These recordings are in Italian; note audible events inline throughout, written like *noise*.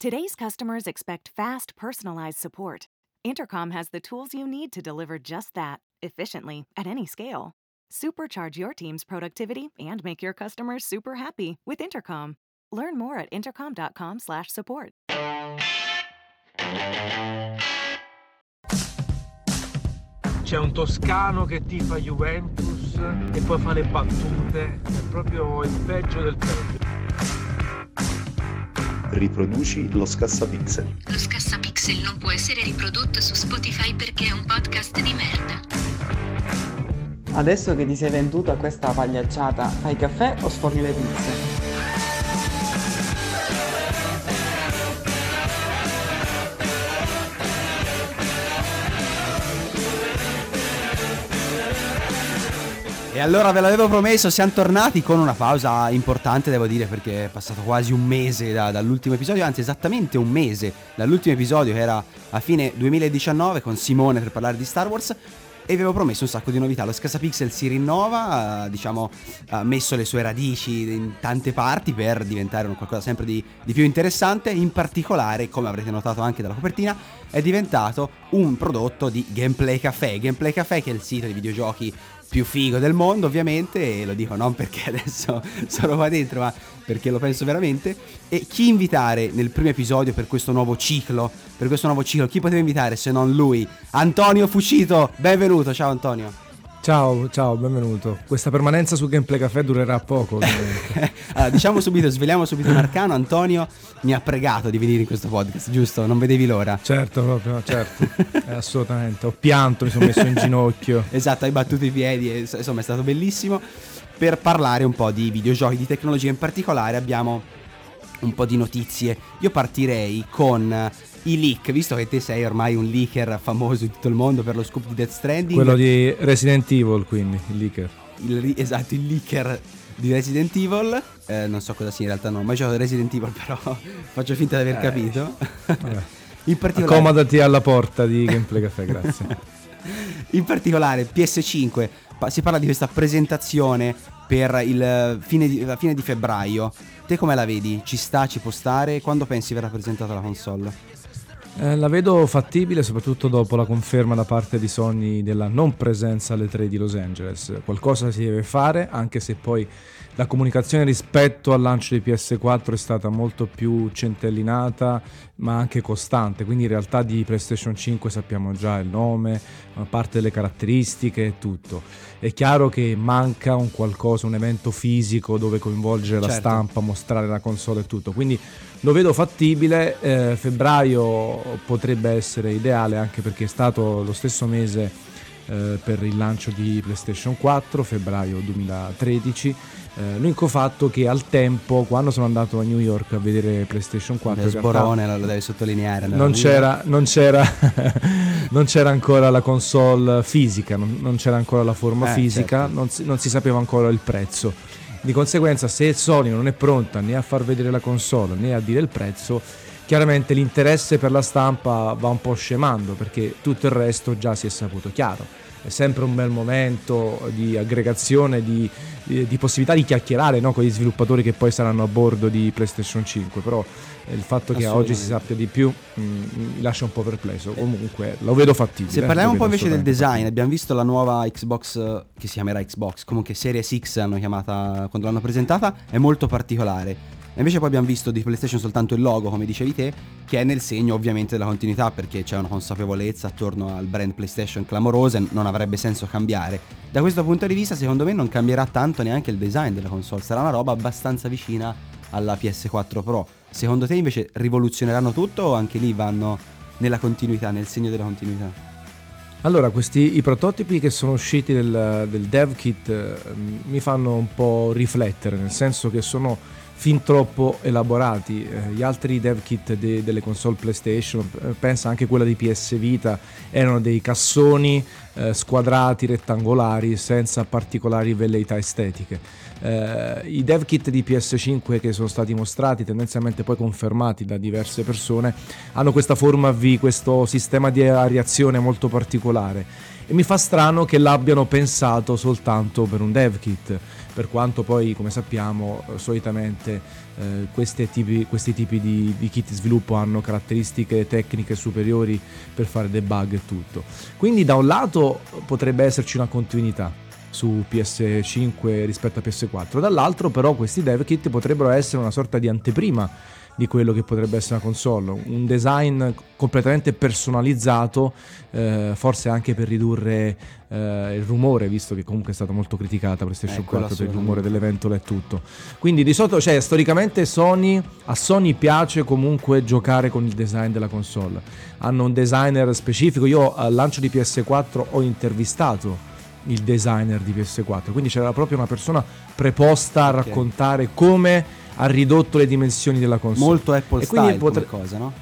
Today's customers expect fast, personalized support. Intercom has the tools you need to deliver just that, efficiently, at any scale. Supercharge your team's productivity and make your customers super happy with Intercom. Learn more at intercom.com/support. C'è un toscano che tifa Juventus e poi fa le battute, è proprio il peggio del peggio. Riproduci lo scassapixel. Lo scassapixel non può essere riprodotto su Spotify perché è un podcast di merda. Adesso che ti sei venduto a questa pagliacciata, fai caffè o sforni le pizze? E allora ve l'avevo promesso, siamo tornati con una pausa importante, devo dire, perché è passato quasi un mese da- dall'ultimo episodio, anzi esattamente un mese dall'ultimo episodio che era a fine 2019 con Simone per parlare di Star Wars. E vi avevo promesso un sacco di novità. Lo Scassapixel si rinnova, eh, diciamo, ha messo le sue radici in tante parti per diventare qualcosa sempre di, di più interessante. In particolare, come avrete notato anche dalla copertina, è diventato un prodotto di Gameplay Café. Gameplay Café, che è il sito di videogiochi più figo del mondo, ovviamente, e lo dico non perché *laughs* adesso sono qua dentro, ma perché lo penso veramente. E chi invitare nel primo episodio per questo nuovo ciclo? Per questo nuovo ciclo, chi poteva invitare se non lui? Antonio Fucito, benvenuto, ciao Antonio. Ciao, ciao, benvenuto. Questa permanenza su Gameplay Café durerà poco. *laughs* allora, diciamo subito, sveliamo subito un arcano. Antonio mi ha pregato di venire in questo podcast, giusto? Non vedevi l'ora. certo, proprio, certo. Eh, assolutamente. Ho pianto, mi sono messo in ginocchio. *laughs* Esatto, hai battuto i piedi, e, insomma è stato bellissimo. Per parlare un po' di videogiochi, di tecnologia in particolare, abbiamo un po' di notizie. Io partirei con i leak, visto che te sei ormai un leaker famoso in tutto il mondo per lo scoop di Death Stranding. Quello di Resident Evil, quindi, il leaker. il, esatto, il leaker di Resident Evil. Eh, non so cosa sia in realtà, non ho mai giocato a Resident Evil, *laughs* però faccio finta di aver capito. Vabbè. *laughs* in particolare, Accomodati alla porta di Gameplay Café, grazie. *laughs* in particolare PS5 pa- si parla di questa presentazione per il eh, fine di, la fine di febbraio. Te come la vedi? Ci sta, ci può stare? Quando pensi verrà presentata la console? Eh, la vedo fattibile soprattutto dopo la conferma da parte di Sony della non presenza alle 3 di Los Angeles. Qualcosa si deve fare, anche se poi la comunicazione rispetto al lancio di PS4 è stata molto più centellinata, ma anche costante. Quindi in realtà di PlayStation 5 sappiamo già il nome, una parte delle caratteristiche e tutto. È chiaro che manca un qualcosa, un evento fisico dove coinvolgere la Certo. stampa, mostrare la console e tutto. Quindi lo vedo fattibile, eh, febbraio potrebbe essere ideale anche perché è stato lo stesso mese eh, per il lancio di PlayStation 4, febbraio 2013. Eh, l'unico fatto che al tempo, quando sono andato a New York a vedere PlayStation 4, in realtà Sborone, lo lo devi sottolineare. non c'era, non, c'era, *laughs* non c'era ancora la console fisica, non, non c'era ancora la forma Eh, fisica, certo. non, si, non si sapeva ancora il prezzo. Di conseguenza, se Sony non è pronta né a far vedere la console né a dire il prezzo, chiaramente l'interesse per la stampa va un po' scemando perché tutto il resto già si è saputo chiaro. È sempre un bel momento di aggregazione, di, di- di possibilità di chiacchierare no, con gli sviluppatori che poi saranno a bordo di PlayStation 5. Però eh, il fatto che oggi si sappia di più mm, mi lascia un po' perplesso. Comunque lo vedo fattibile. Se eh, parliamo un po' invece del design, abbiamo visto la nuova Xbox eh, che si chiamerà Xbox, comunque Series X hanno chiamata quando l'hanno presentata, è molto particolare. Invece poi abbiamo visto di PlayStation soltanto il logo, come dicevi te, che è nel segno ovviamente della continuità, perché c'è una consapevolezza attorno al brand PlayStation clamorosa e non avrebbe senso cambiare. Da questo punto di vista, secondo me non cambierà tanto neanche il design della console, sarà una roba abbastanza vicina alla PS4 Pro. Secondo te invece rivoluzioneranno tutto o anche lì vanno nella continuità, nel segno della continuità? Allora, questi i prototipi che sono usciti del, del dev kit eh, mi fanno un po' riflettere, nel senso che sono fin troppo elaborati. Eh, gli altri dev kit de- delle console PlayStation, eh, pensa anche quella di PS Vita, erano dei cassoni eh, squadrati, rettangolari, senza particolari velleità estetiche. Eh, I dev kit di PS5 che sono stati mostrati, tendenzialmente poi confermati da diverse persone, hanno questa forma V, questo sistema di areazione molto particolare. E mi fa strano che l'abbiano pensato soltanto per un dev kit, per quanto poi come sappiamo eh, solitamente eh, tipi, questi tipi di, di, kit sviluppo hanno caratteristiche tecniche superiori per fare debug e tutto. Quindi da un lato potrebbe esserci una continuità su PS5 rispetto a PS4, dall'altro però questi dev kit potrebbero essere una sorta di anteprima di quello che potrebbe essere una console, un design completamente personalizzato, eh, forse anche per ridurre eh, il rumore, visto che comunque è stata molto criticata PlayStation eh, 4 per il rumore delle ventole e tutto. Quindi di solito, cioè storicamente Sony, a Sony piace comunque giocare con il design della console. Hanno un designer specifico, io al lancio di PS4 ho intervistato il designer di PS4, quindi c'era proprio una persona preposta a raccontare come ha ridotto le dimensioni della console. Molto Apple e style potre... cosa, no?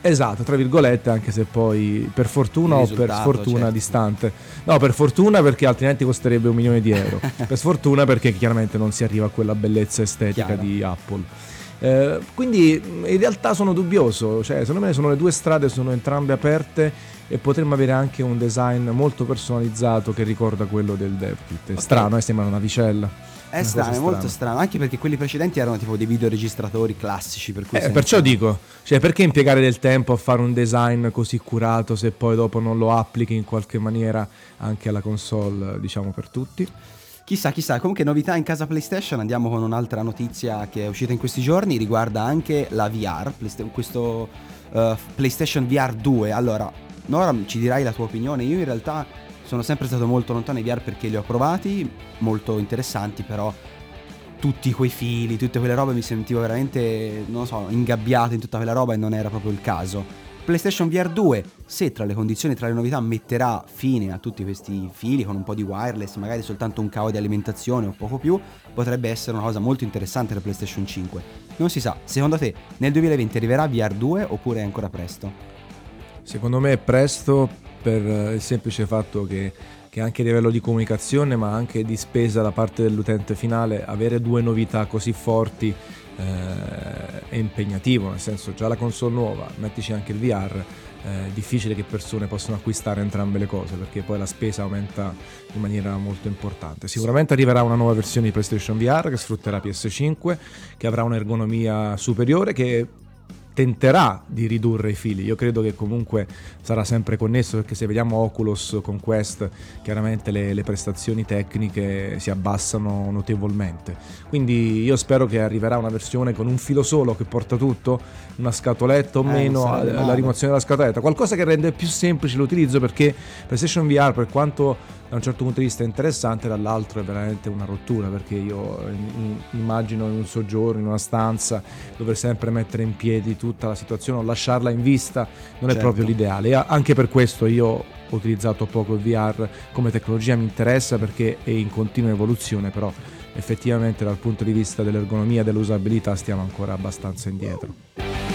Esatto, tra virgolette, anche se poi per fortuna o per sfortuna certo. distante. No, per fortuna perché altrimenti costerebbe un milione di euro. *laughs* per sfortuna perché chiaramente non si arriva a quella bellezza estetica Chiaro. di Apple. Eh, quindi in realtà sono dubbioso, cioè secondo me sono le due strade, sono entrambe aperte e potremmo avere anche un design molto personalizzato che ricorda quello del DevKit. È okay. strano, eh, sembra una vicella. È strano, è molto strano, anche perché quelli precedenti erano tipo dei videoregistratori classici. Per cui eh, perciò dico, cioè perché impiegare del tempo a fare un design così curato se poi dopo non lo applichi in qualche maniera anche alla console, diciamo per tutti? Chissà, chissà, comunque novità in casa PlayStation, andiamo con un'altra notizia che è uscita in questi giorni, riguarda anche la VR, questo uh, PlayStation VR 2. Allora, Nora ci dirai la tua opinione, io in realtà sono sempre stato molto lontano ai VR perché li ho provati, molto interessanti, però tutti quei fili, tutte quelle robe mi sentivo veramente, non lo so, ingabbiato in tutta quella roba e non era proprio il caso. PlayStation VR 2, se tra le condizioni, tra le novità, metterà fine a tutti questi fili con un po' di wireless, magari soltanto un cavo di alimentazione o poco più, potrebbe essere una cosa molto interessante per PlayStation 5. Non si sa, secondo te nel 2020 arriverà VR 2 oppure è ancora presto? Secondo me è presto per il semplice fatto che, che, anche a livello di comunicazione ma anche di spesa da parte dell'utente finale avere due novità così forti eh, è impegnativo, nel senso già la console nuova, mettici anche il VR, eh, è difficile che persone possano acquistare entrambe le cose perché poi la spesa aumenta in maniera molto importante. Sicuramente arriverà una nuova versione di PlayStation VR che sfrutterà PS5, che avrà un'ergonomia superiore, che tenterà di ridurre i fili. Io credo che comunque sarà sempre connesso perché se vediamo Oculus con Quest, chiaramente le, le, prestazioni tecniche si abbassano notevolmente. Quindi io spero che arriverà una versione con un filo solo che porta tutto, una scatoletta o eh, meno, la rimozione della scatoletta, qualcosa che rende più semplice l'utilizzo perché PlayStation VR per quanto da un certo punto di vista è interessante, dall'altro è veramente una rottura perché io immagino in un soggiorno, in una stanza, dover sempre mettere in piedi tutta la situazione o lasciarla in vista non certo. è proprio l'ideale. Anche per questo io ho utilizzato poco il VR come tecnologia, mi interessa perché è in continua evoluzione, però effettivamente dal punto di vista dell'ergonomia e dell'usabilità stiamo ancora abbastanza indietro.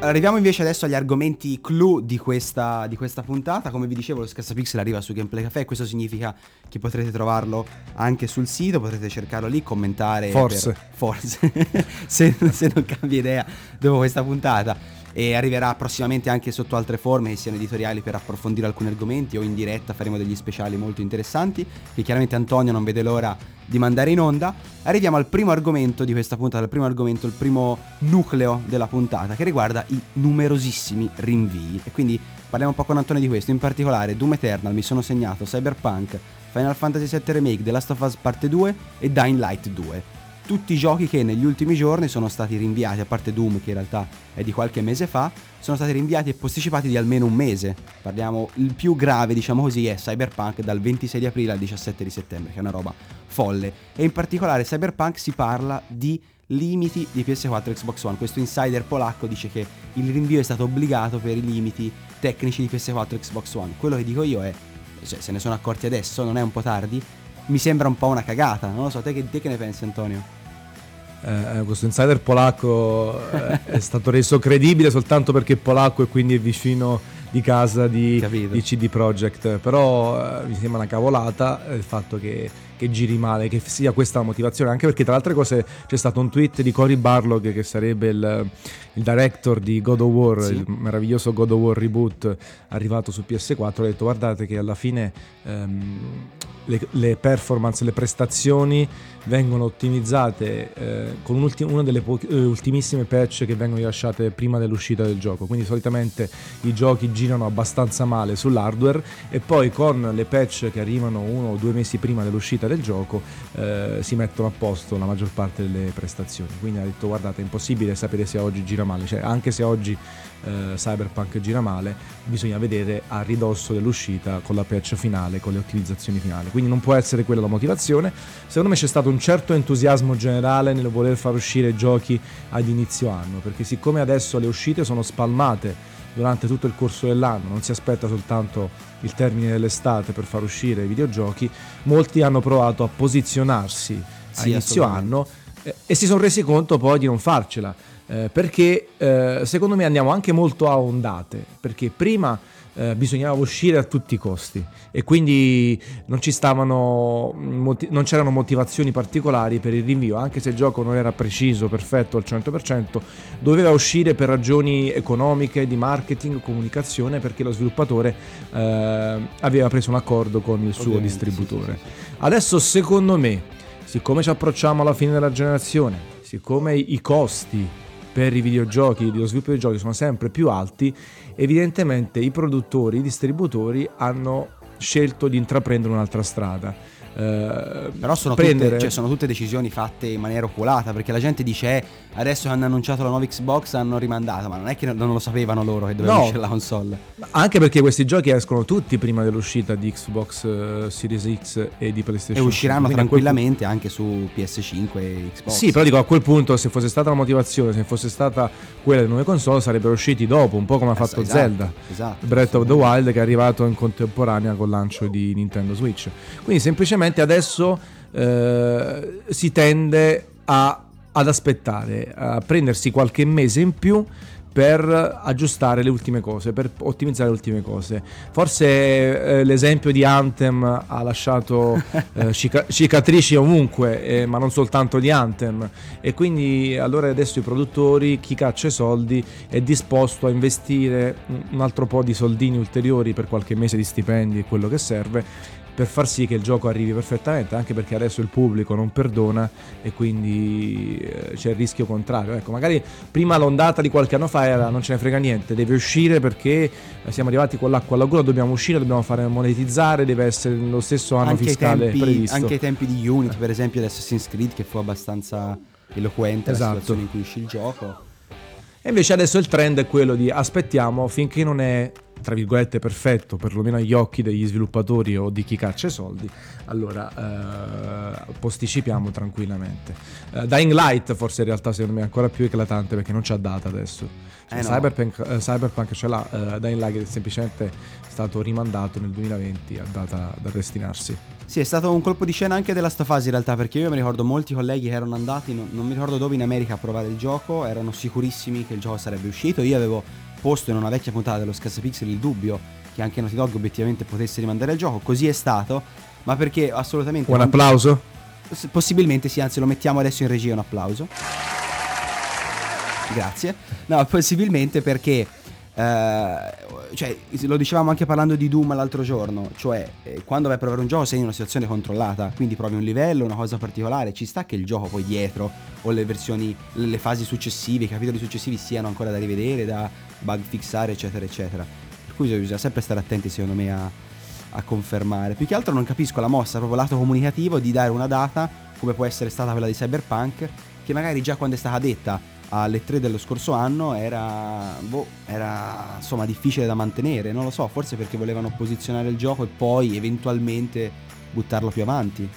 Arriviamo invece adesso agli argomenti clou di questa, di questa puntata. Come vi dicevo, lo Scassapixel arriva su Gameplay Café. Questo significa che potrete trovarlo anche sul sito. Potrete cercarlo lì, commentare. Forse. Per, forse. *laughs* se, se non cambia idea dopo questa puntata e arriverà prossimamente anche sotto altre forme, che siano editoriali per approfondire alcuni argomenti o in diretta faremo degli speciali molto interessanti che chiaramente Antonio non vede l'ora di mandare in onda. Arriviamo al primo argomento di questa puntata, il primo argomento, il primo nucleo della puntata che riguarda i numerosissimi rinvii e quindi parliamo un po' con Antonio di questo, in particolare Doom Eternal, mi sono segnato Cyberpunk, Final Fantasy VII Remake, The Last of Us Parte 2 e Dying Light 2 tutti i giochi che negli ultimi giorni sono stati rinviati, a parte Doom che in realtà è di qualche mese fa, sono stati rinviati e posticipati di almeno un mese. Parliamo, il più grave diciamo così è Cyberpunk dal 26 di aprile al 17 di settembre, che è una roba folle. E in particolare Cyberpunk si parla di limiti di PS4 e Xbox One. Questo insider polacco dice che il rinvio è stato obbligato per i limiti tecnici di PS4 e Xbox One. Quello che dico io è, cioè, se ne sono accorti adesso, non è un po' tardi? Mi sembra un po' una cagata, non lo so, te che, te che ne pensi Antonio? Eh, questo insider polacco eh, è stato reso credibile soltanto perché è polacco e quindi è vicino di casa di, di CD Projekt però eh, mi sembra una cavolata il fatto che che giri male, che sia questa la motivazione, anche perché tra le altre cose c'è stato un tweet di Cory Barlog che sarebbe il, il director di God of War, sì. il meraviglioso God of War reboot arrivato su PS4, ha detto guardate che alla fine ehm, le, le, performance, le prestazioni vengono ottimizzate eh, con una delle po- eh, ultimissime patch che vengono rilasciate prima dell'uscita del gioco. Quindi solitamente i giochi girano abbastanza male sull'hardware e poi con le patch che arrivano uno o due mesi prima dell'uscita del gioco eh, si mettono a posto la maggior parte delle prestazioni. Quindi ha detto guardate è impossibile sapere se oggi gira male, cioè anche se oggi eh, Cyberpunk gira male, bisogna vedere a ridosso dell'uscita con la patch finale, con le ottimizzazioni finali. Quindi non può essere quella la motivazione. Secondo me c'è stato un certo entusiasmo generale nel voler far uscire giochi ad inizio anno, perché siccome adesso le uscite sono spalmate durante tutto il corso dell'anno, non si aspetta soltanto il termine dell'estate per far uscire i videogiochi, molti hanno provato a posizionarsi a sì, inizio anno eh, e si sono resi conto poi di non farcela eh, perché eh, secondo me andiamo anche molto a ondate, perché prima eh, bisognava uscire a tutti i costi e quindi non ci stavano non c'erano motivazioni particolari per il rinvio, anche se il gioco non era preciso, perfetto al 100%, doveva uscire per ragioni economiche, di marketing, comunicazione, perché lo sviluppatore eh, aveva preso un accordo con il suo Ovviamente, distributore. Sì, sì. Adesso secondo me, siccome ci approcciamo alla fine della generazione, siccome i costi per i videogiochi, lo sviluppo dei giochi sono sempre più alti, evidentemente i produttori, i distributori hanno scelto di intraprendere un'altra strada eh, Però sono, prendere... tutte, cioè, sono tutte decisioni fatte in maniera oculata perché la gente dice eh, adesso che hanno annunciato la nuova Xbox hanno rimandata, ma non è che non lo sapevano loro che doveva no. uscire la console. Anche perché questi giochi escono tutti prima dell'uscita di Xbox uh, Series X e di PlayStation E usciranno 5. tranquillamente quel... anche su PS5 e Xbox. Sì, però dico a quel punto se fosse stata la motivazione, se fosse stata quella delle nuove console sarebbero usciti dopo, un po' come ha fatto esatto, Zelda. Esatto, Breath of the Wild che è arrivato in contemporanea col lancio di Nintendo Switch. Quindi semplicemente semplicemente adesso eh, si tende a, ad aspettare, a prendersi qualche mese in più per aggiustare le ultime cose, per ottimizzare le ultime cose. Forse eh, l'esempio di Anthem ha lasciato *laughs* eh, cica- cicatrici ovunque, eh, ma non soltanto di Anthem. E quindi allora adesso i produttori, chi caccia i soldi, è disposto a investire un altro po' di soldini ulteriori per qualche mese di stipendi e quello che serve per far sì che il gioco arrivi perfettamente, anche perché adesso il pubblico non perdona e quindi eh, c'è il rischio contrario. Ecco, magari prima l'ondata di qualche anno fa era non ce ne frega niente, deve uscire perché siamo arrivati con l'acqua alla gola, dobbiamo uscire, dobbiamo fare monetizzare, deve essere lo stesso anno anche fiscale tempi, previsto. Anche ai tempi di Unity, per esempio, di Assassin's Creed, che fu abbastanza eloquente esatto. la situazione in cui uscì il gioco. E invece adesso il trend è quello di aspettiamo finché non è tra virgolette perfetto, perlomeno agli occhi degli sviluppatori o di chi caccia i soldi, allora eh, posticipiamo tranquillamente. Eh, Dying Light forse in realtà secondo me è ancora più eclatante perché non c'ha data adesso. Cioè, eh no. Cyberpunk, eh, Cyberpunk ce l'ha, eh, Dying Light è semplicemente stato rimandato nel 2020 a data da destinarsi. Sì, è stato un colpo di scena anche della sta fase in realtà, perché io mi ricordo molti colleghi che erano andati, non, non mi ricordo dove in America a provare il gioco, erano sicurissimi che il gioco sarebbe uscito. Io avevo posto in una vecchia puntata dello Scassapixel il dubbio che anche Naughty Dog obiettivamente potesse rimandare il gioco, così è stato, ma perché assolutamente... Un applauso? Possibilmente sì, anzi lo mettiamo adesso in regia un applauso. Grazie. No, possibilmente perché eh, cioè, lo dicevamo anche parlando di Doom l'altro giorno, cioè eh, quando vai a provare un gioco sei in una situazione controllata, quindi provi un livello, una cosa particolare, ci sta che il gioco poi dietro o le versioni, le fasi successive, i capitoli successivi siano ancora da rivedere, da bug fixare, eccetera, eccetera. Per cui bisogna sempre stare attenti, secondo me, a, a confermare. Più che altro non capisco la mossa, proprio lato comunicativo, di dare una data, come può essere stata quella di Cyberpunk, che magari già quando è stata detta alle 3 dello scorso anno era, boh, era insomma difficile da mantenere, non lo so, forse perché volevano posizionare il gioco e poi eventualmente buttarlo più avanti.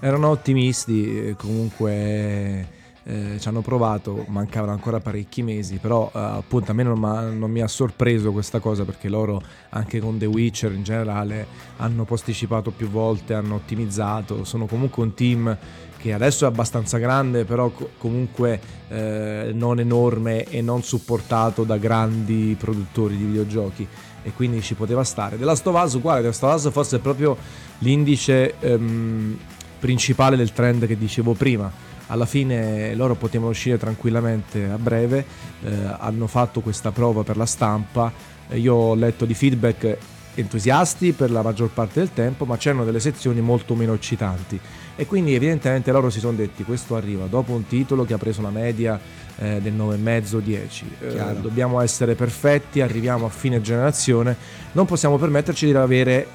Erano ottimisti, comunque eh, ci hanno provato, mancavano ancora parecchi mesi, però eh, appunto a me non, non, mi ha sorpreso questa cosa perché loro anche con The Witcher in generale hanno posticipato più volte, hanno ottimizzato, sono comunque un team che adesso è abbastanza grande, però co- comunque eh, non enorme e non supportato da grandi produttori di videogiochi e quindi ci poteva stare. The Last of Us uguale, The Last of Us forse è proprio l'indice ehm, principale del trend che dicevo prima. Alla fine loro potevano uscire tranquillamente a breve, eh, hanno fatto questa prova per la stampa, io ho letto di feedback entusiasti per la maggior parte del tempo, ma c'erano delle sezioni molto meno eccitanti. E quindi evidentemente loro si sono detti questo arriva dopo un titolo che ha preso la media eh, del 9,5-10, eh, dobbiamo essere perfetti, arriviamo a fine generazione, non possiamo permetterci di avere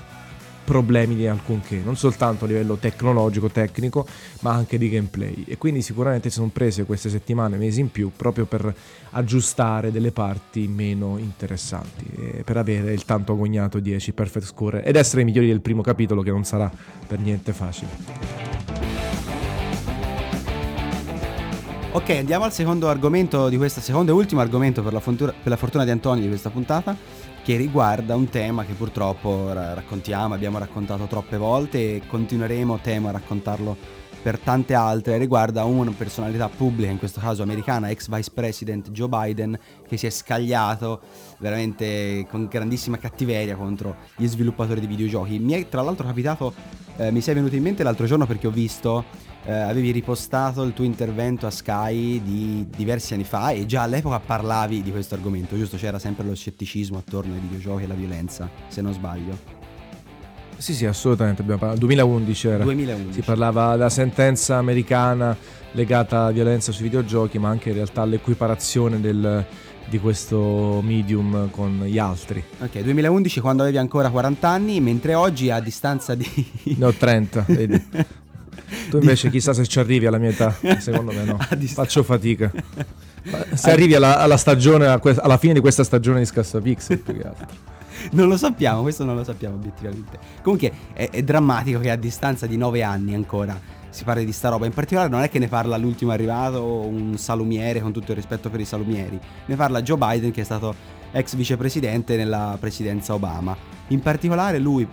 problemi di alcunché, non soltanto a livello tecnologico, tecnico, ma anche di gameplay. E quindi sicuramente si sono prese queste settimane, mesi in più, proprio per aggiustare delle parti meno interessanti, per avere il tanto agognato 10 Perfect Score ed essere i migliori del primo capitolo, che non sarà per niente facile. Ok, andiamo al secondo argomento di questa, secondo e ultimo argomento per la, fortuna, per la fortuna di Antonio di questa puntata che riguarda un tema che purtroppo raccontiamo, abbiamo raccontato troppe volte e continueremo, temo, a raccontarlo per tante altre, riguarda una personalità pubblica, in questo caso americana, ex vice president Joe Biden, che si è scagliato veramente con grandissima cattiveria contro gli sviluppatori di videogiochi. Mi è tra l'altro capitato, eh, mi sei venuto in mente l'altro giorno perché ho visto eh, avevi ripostato il tuo intervento a Sky di diversi anni fa e già all'epoca parlavi di questo argomento, giusto? C'era sempre lo scetticismo attorno ai videogiochi e alla violenza, se non sbaglio. Sì, sì, assolutamente. Abbiamo parlato. 2011 era. 2011. Si parlava della sentenza americana legata alla violenza sui videogiochi, ma anche in realtà all'equiparazione del, di questo medium con gli altri. Ok, 2011 quando avevi ancora 40 anni, mentre oggi a distanza di... Ne ho 30, vedi. *laughs* Tu invece chissà se ci arrivi alla mia età, secondo me no. *laughs* Faccio fatica. Se arrivi alla, alla stagione, alla fine di questa stagione di Scassapixel, più che altro. *laughs* Non lo sappiamo, questo non lo sappiamo obiettivamente. Comunque è, è drammatico che a distanza di 9 anni ancora si parli di sta roba. In particolare non è che ne parla l'ultimo arrivato, un salumiere, con tutto il rispetto per i salumieri. Ne parla Joe Biden che è stato ex vicepresidente nella presidenza Obama. In particolare lui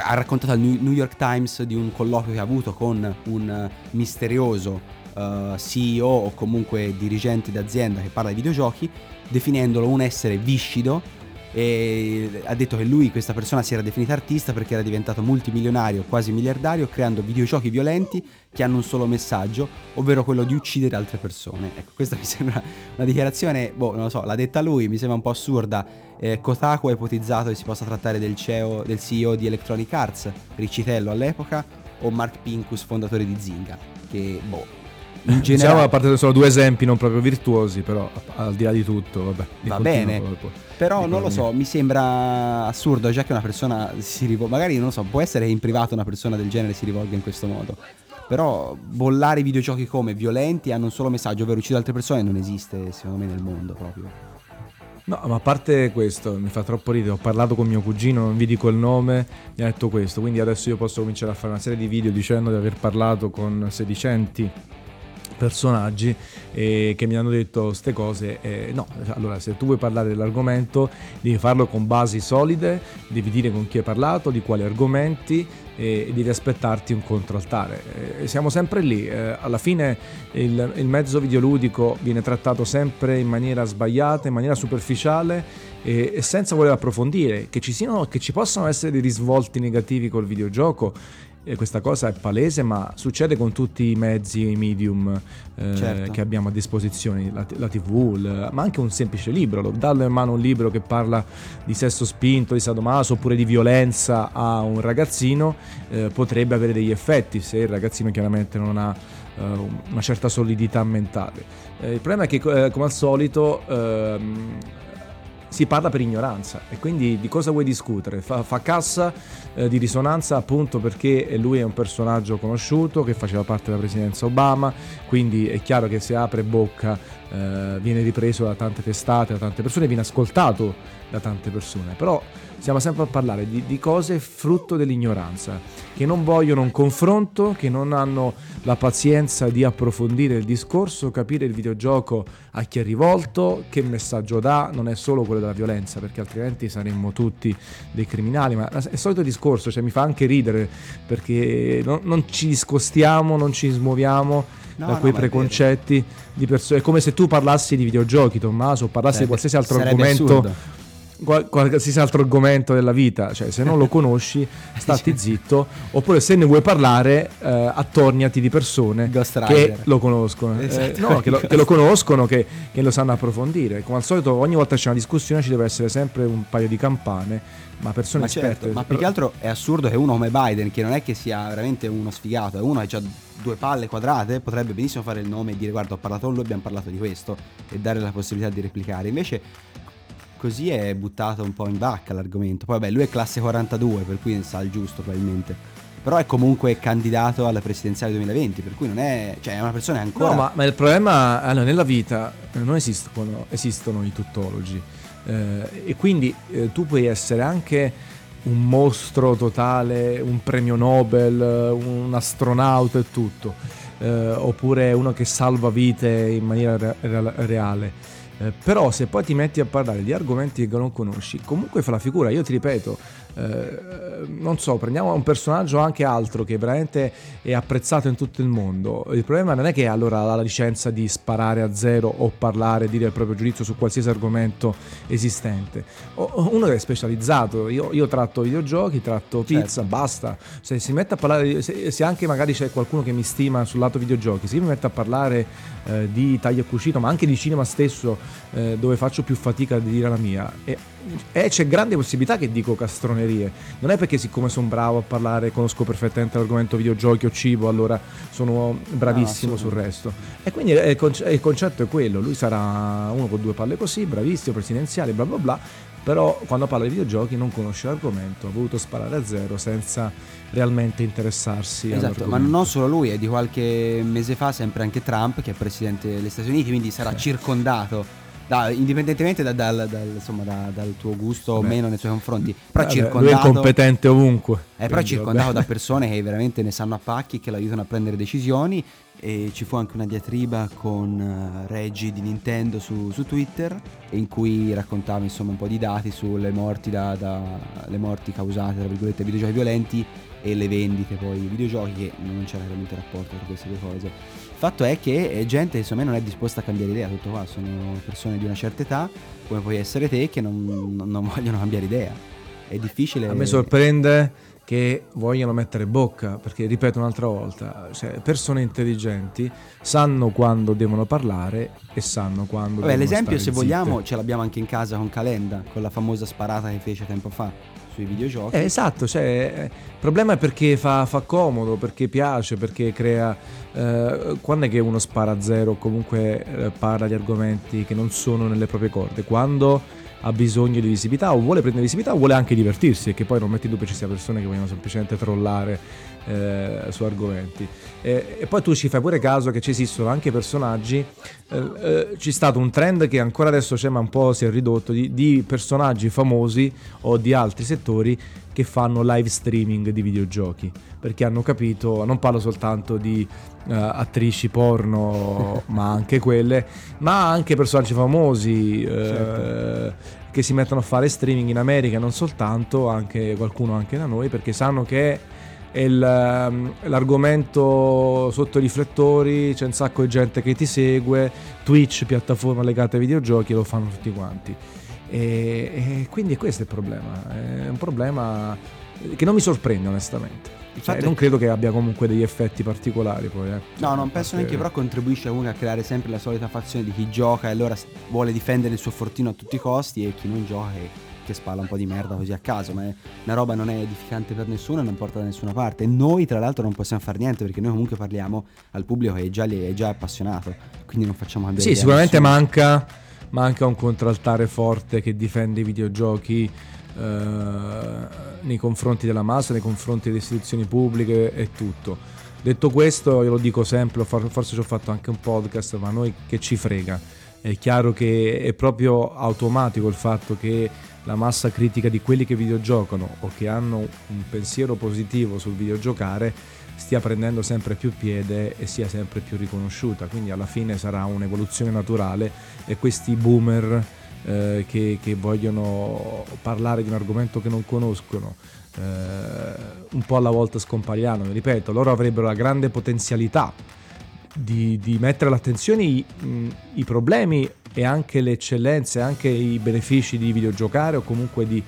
ha raccontato al New York Times di un colloquio che ha avuto con un misterioso uh, eh, CEO o comunque dirigente d'azienda che parla di videogiochi, definendolo un essere viscido e ha detto che lui, questa persona, si era definita artista perché era diventato multimilionario, quasi miliardario, creando videogiochi violenti che hanno un solo messaggio, ovvero quello di uccidere altre persone. Ecco, questa *laughs* mi sembra una dichiarazione, boh, non lo so, l'ha detta lui, mi sembra un po' assurda. Eh, Kotaku ha ipotizzato che si possa trattare del CEO, del CEO di Electronic Arts, Riccitello all'epoca, o Mark Pincus, fondatore di Zynga, che, boh, in generale... Diciamo, a parte sono due esempi non proprio virtuosi, però al di là di tutto, vabbè. Va bene. Poi, però non lo so, mi sembra assurdo già che una persona si rivolga, magari non lo so, può essere che in privato una persona del genere si rivolga in questo modo. Però bollare i videogiochi come violenti hanno un solo messaggio, ovvero uccidere altre persone, non esiste secondo me nel mondo proprio. No, ma a parte questo, mi fa troppo ridere. Ho parlato con mio cugino, non vi dico il nome, mi ha detto questo. Quindi adesso io posso cominciare a fare una serie di video dicendo di aver parlato con sedicenti personaggi eh, che mi hanno detto queste cose. Eh, no, allora se tu vuoi parlare dell'argomento devi farlo con basi solide, devi dire con chi hai parlato, di quali argomenti e devi aspettarti un controaltare. Eh, siamo sempre lì, eh, alla fine il, il, mezzo videoludico viene trattato sempre in maniera sbagliata, in maniera superficiale e, e senza voler approfondire, che ci, siano, che ci possano essere dei risvolti negativi col videogioco e questa cosa è palese, ma succede con tutti i mezzi i medium eh, certo. che abbiamo a disposizione, la, la TV, il, ma anche un semplice libro. Darlo in mano un libro che parla di sesso spinto, di sadomaso oppure di violenza a un ragazzino eh, potrebbe avere degli effetti se il ragazzino chiaramente non ha eh, una certa solidità mentale. Eh, il problema è che, eh, come al solito, ehm, si parla per ignoranza e quindi di cosa vuoi discutere? Fa, fa cassa eh, di risonanza appunto perché lui è un personaggio conosciuto che faceva parte della presidenza Obama, quindi è chiaro che se apre bocca eh, viene ripreso da tante testate, da tante persone, viene ascoltato da tante persone, però stiamo sempre a parlare di, di, cose frutto dell'ignoranza, che non vogliono un confronto, che non hanno la pazienza di approfondire il discorso, capire il videogioco a chi è rivolto, che messaggio dà, non è solo quello della violenza, perché altrimenti saremmo tutti dei criminali, ma è il solito discorso, cioè mi fa anche ridere, perché non, non ci discostiamo, non ci smuoviamo no, da quei no, preconcetti di persone. È come se tu parlassi di videogiochi, Tommaso, o parlassi sarebbe, di qualsiasi altro argomento. Assurdo qualsiasi altro argomento della vita, cioè se non lo *laughs* conosci stati zitto, oppure se ne vuoi parlare eh, attorniati di persone che lo conoscono, Eh, Esatto. no, *laughs* che, lo, che lo conoscono, che, che lo sanno approfondire. Come al solito ogni volta c'è una discussione ci deve essere sempre un paio di campane, ma persone Ma certo, esperte. ma più che altro è assurdo che uno come Biden, che non è che sia veramente uno sfigato, è uno che ha due palle quadrate, potrebbe benissimo fare il nome e dire guarda ho parlato con lui, abbiamo parlato di questo e dare la possibilità di replicare. Invece così è buttato un po' in vacca l'argomento. Poi vabbè, lui è classe 42, per cui sa il giusto probabilmente. Però è comunque candidato alla presidenziale 2020, per cui non è... cioè è una persona ancora... No, ma, ma il problema allora, nella vita eh, non esistono, esistono i tuttologi eh, e quindi eh, tu puoi essere anche un mostro totale, un premio Nobel, un astronauta e tutto, eh, oppure uno che salva vite in maniera re- reale. Eh, però se poi ti metti a parlare di argomenti che non conosci, comunque fa la figura. Io ti ripeto, eh, non so, prendiamo un personaggio anche altro che veramente è apprezzato in tutto il mondo. Il problema non è che allora ha la licenza di sparare a zero o parlare, dire il proprio giudizio su qualsiasi argomento esistente. O- uno che è specializzato, io, io tratto videogiochi, tratto Certo. pizza, basta. Se si mette a parlare, se, se anche magari c'è qualcuno che mi stima sul lato videogiochi, se io mi metto a parlare eh, di taglio e cucito, ma anche di cinema stesso, eh, dove faccio più fatica a dire la mia, e, e c'è grande possibilità che dico castronerie. Non è perché siccome sono bravo a parlare, conosco perfettamente l'argomento videogiochi o cibo, allora sono bravissimo No, sul assolutamente. resto. E quindi eh, il, conce- il concetto è quello, lui sarà uno con due palle così, bravissimo, presidenziale, bla bla bla, però quando parla di videogiochi non conosce l'argomento, ha voluto sparare a zero senza realmente interessarsi Esatto, ma non solo lui, è di qualche mese fa sempre anche Trump che è presidente degli Stati Uniti, quindi sarà circondato, da- indipendentemente da- dal, dal- insomma, da- dal tuo gusto o meno nei suoi confronti, però è Vabbè, lui è circondato, incompetente ovunque. eh, però è circondato da persone che veramente ne sanno a pacchi, che lo aiutano a prendere decisioni e ci fu anche una diatriba con eh, Reggie di Nintendo su, su Twitter in cui raccontava insomma un po' di dati sulle morti, da, da- le morti causate tra virgolette videogiochi violenti e le vendite poi videogiochi che non c'era veramente rapporto tra queste due cose. Il fatto è che è gente che secondo me non è disposta a cambiare idea, tutto qua, sono persone di una certa età, come puoi essere te, che non, non- vogliono cambiare idea. È difficile. A me sorprende che vogliano mettere bocca, perché ripeto un'altra volta, cioè, persone intelligenti sanno quando devono parlare e sanno quando Vabbè, l'esempio se vogliamo zitte. ce l'abbiamo anche in casa con Calenda, con la famosa sparata che fece tempo fa sui videogiochi. Eh, esatto, cioè, eh, il problema è perché fa, fa comodo, perché piace, perché crea... eh, quando è che uno spara a zero o comunque eh, parla di argomenti che non sono nelle proprie corde? Quando ha bisogno di visibilità o vuole prendere visibilità o vuole anche divertirsi e che poi non metti in dubbio ci sia persone che vogliono semplicemente trollare eh, su argomenti. E, e poi tu ci fai pure caso che ci esistono anche personaggi, eh, eh, c'è stato un trend che ancora adesso c'è ma un po' si è ridotto, di, di personaggi famosi o di altri settori che fanno live streaming di videogiochi perché hanno capito, non parlo soltanto di eh, attrici porno *laughs* ma anche quelle, ma anche personaggi famosi eh, Certo. che si mettono a fare streaming in America, non soltanto, anche qualcuno anche da noi perché sanno che l'argomento sotto i riflettori, c'è un sacco di gente che ti segue, Twitch, piattaforma legata ai videogiochi, lo fanno tutti quanti. E, e quindi questo è il problema, è un problema che non mi sorprende onestamente. Cioè, è- non credo che abbia comunque degli effetti particolari poi. eh. No, non penso neanche, però contribuisce comunque a creare sempre la solita fazione di chi gioca e allora vuole difendere il suo fortino a tutti i costi e chi non gioca che, che spalla un po' di merda così a caso, ma è una roba non è edificante per nessuno e non porta da nessuna parte. Noi tra l'altro non possiamo fare niente perché noi comunque parliamo al pubblico che è già, è già appassionato, quindi non facciamo cambiare Sì, sicuramente manca, manca un contraltare forte che difende i videogiochi eh, nei confronti della massa, nei confronti delle istituzioni pubbliche e tutto. Detto questo, io lo dico sempre, for- forse ci ho fatto anche un podcast, ma a noi che ci frega. È chiaro che è proprio automatico il fatto che la massa critica di quelli che videogiocano o che hanno un pensiero positivo sul videogiocare stia prendendo sempre più piede e sia sempre più riconosciuta. Quindi alla fine sarà un'evoluzione naturale e questi boomer eh, che, che vogliono parlare di un argomento che non conoscono, eh, un po' alla volta scompagliano. Ripeto, loro avrebbero la grande potenzialità di, di mettere all'attenzione i, mh, i problemi e anche le eccellenze, anche i benefici di videogiocare o comunque di,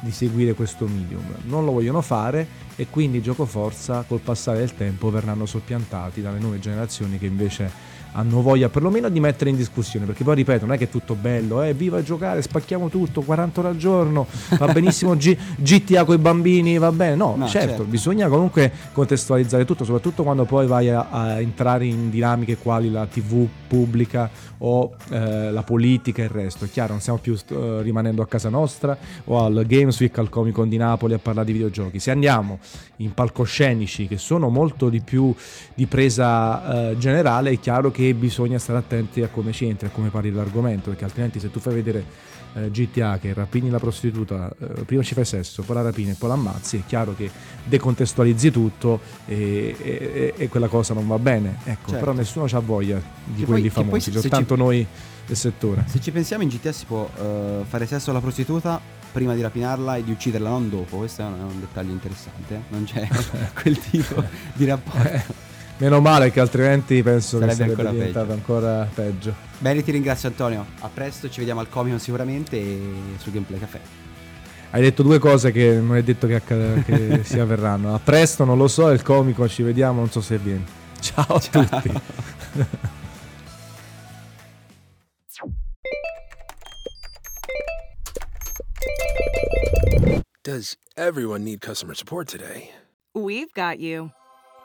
di seguire questo medium. Non lo vogliono fare e quindi gioco forza col passare del tempo verranno soppiantati dalle nuove generazioni che invece hanno voglia perlomeno di mettere in discussione, perché poi ripeto, non è che è tutto bello, eh, viva giocare, spacchiamo tutto, 40 ore al giorno, va *laughs* benissimo G- GTA con i bambini, va bene, no, No, certo, certo. bisogna comunque contestualizzare tutto, soprattutto quando poi vai a, a entrare in dinamiche quali la TV pubblica o eh, la politica e il resto, è chiaro, non stiamo più eh, rimanendo a casa nostra o al Games Week, al Comic Con di Napoli a parlare di videogiochi, se andiamo in palcoscenici che sono molto di più di presa eh, generale, è chiaro che bisogna stare attenti a come ci entri, a come parli l'argomento, perché altrimenti se tu fai vedere eh, GTA che rapini la prostituta, eh, prima ci fai sesso, poi la rapini e poi l'ammazzi, è chiaro che decontestualizzi tutto e, e- e quella cosa non va bene. Ecco, Certo. però nessuno ha voglia di Che quelli poi- che poi famosi, soltanto ci- noi del settore. Se ci pensiamo in GTA si può eh, fare sesso alla prostituta prima di rapinarla e di ucciderla, non dopo. Questo è un, è un dettaglio interessante. eh. Non c'è *laughs* quel tipo di rapporto. Meno male che altrimenti penso Sarebbe che sarebbe ancora diventato peggio. ancora peggio. Bene, ti ringrazio Antonio. A presto, ci vediamo al Comic Con sicuramente e su Gameplay Café. Hai detto due cose che non è detto che, accad- che *laughs* si avverranno. A presto, non lo so, è il comico, ci vediamo, non so se vieni. Ciao a tutti. Does everyone need customer support today? We've got you.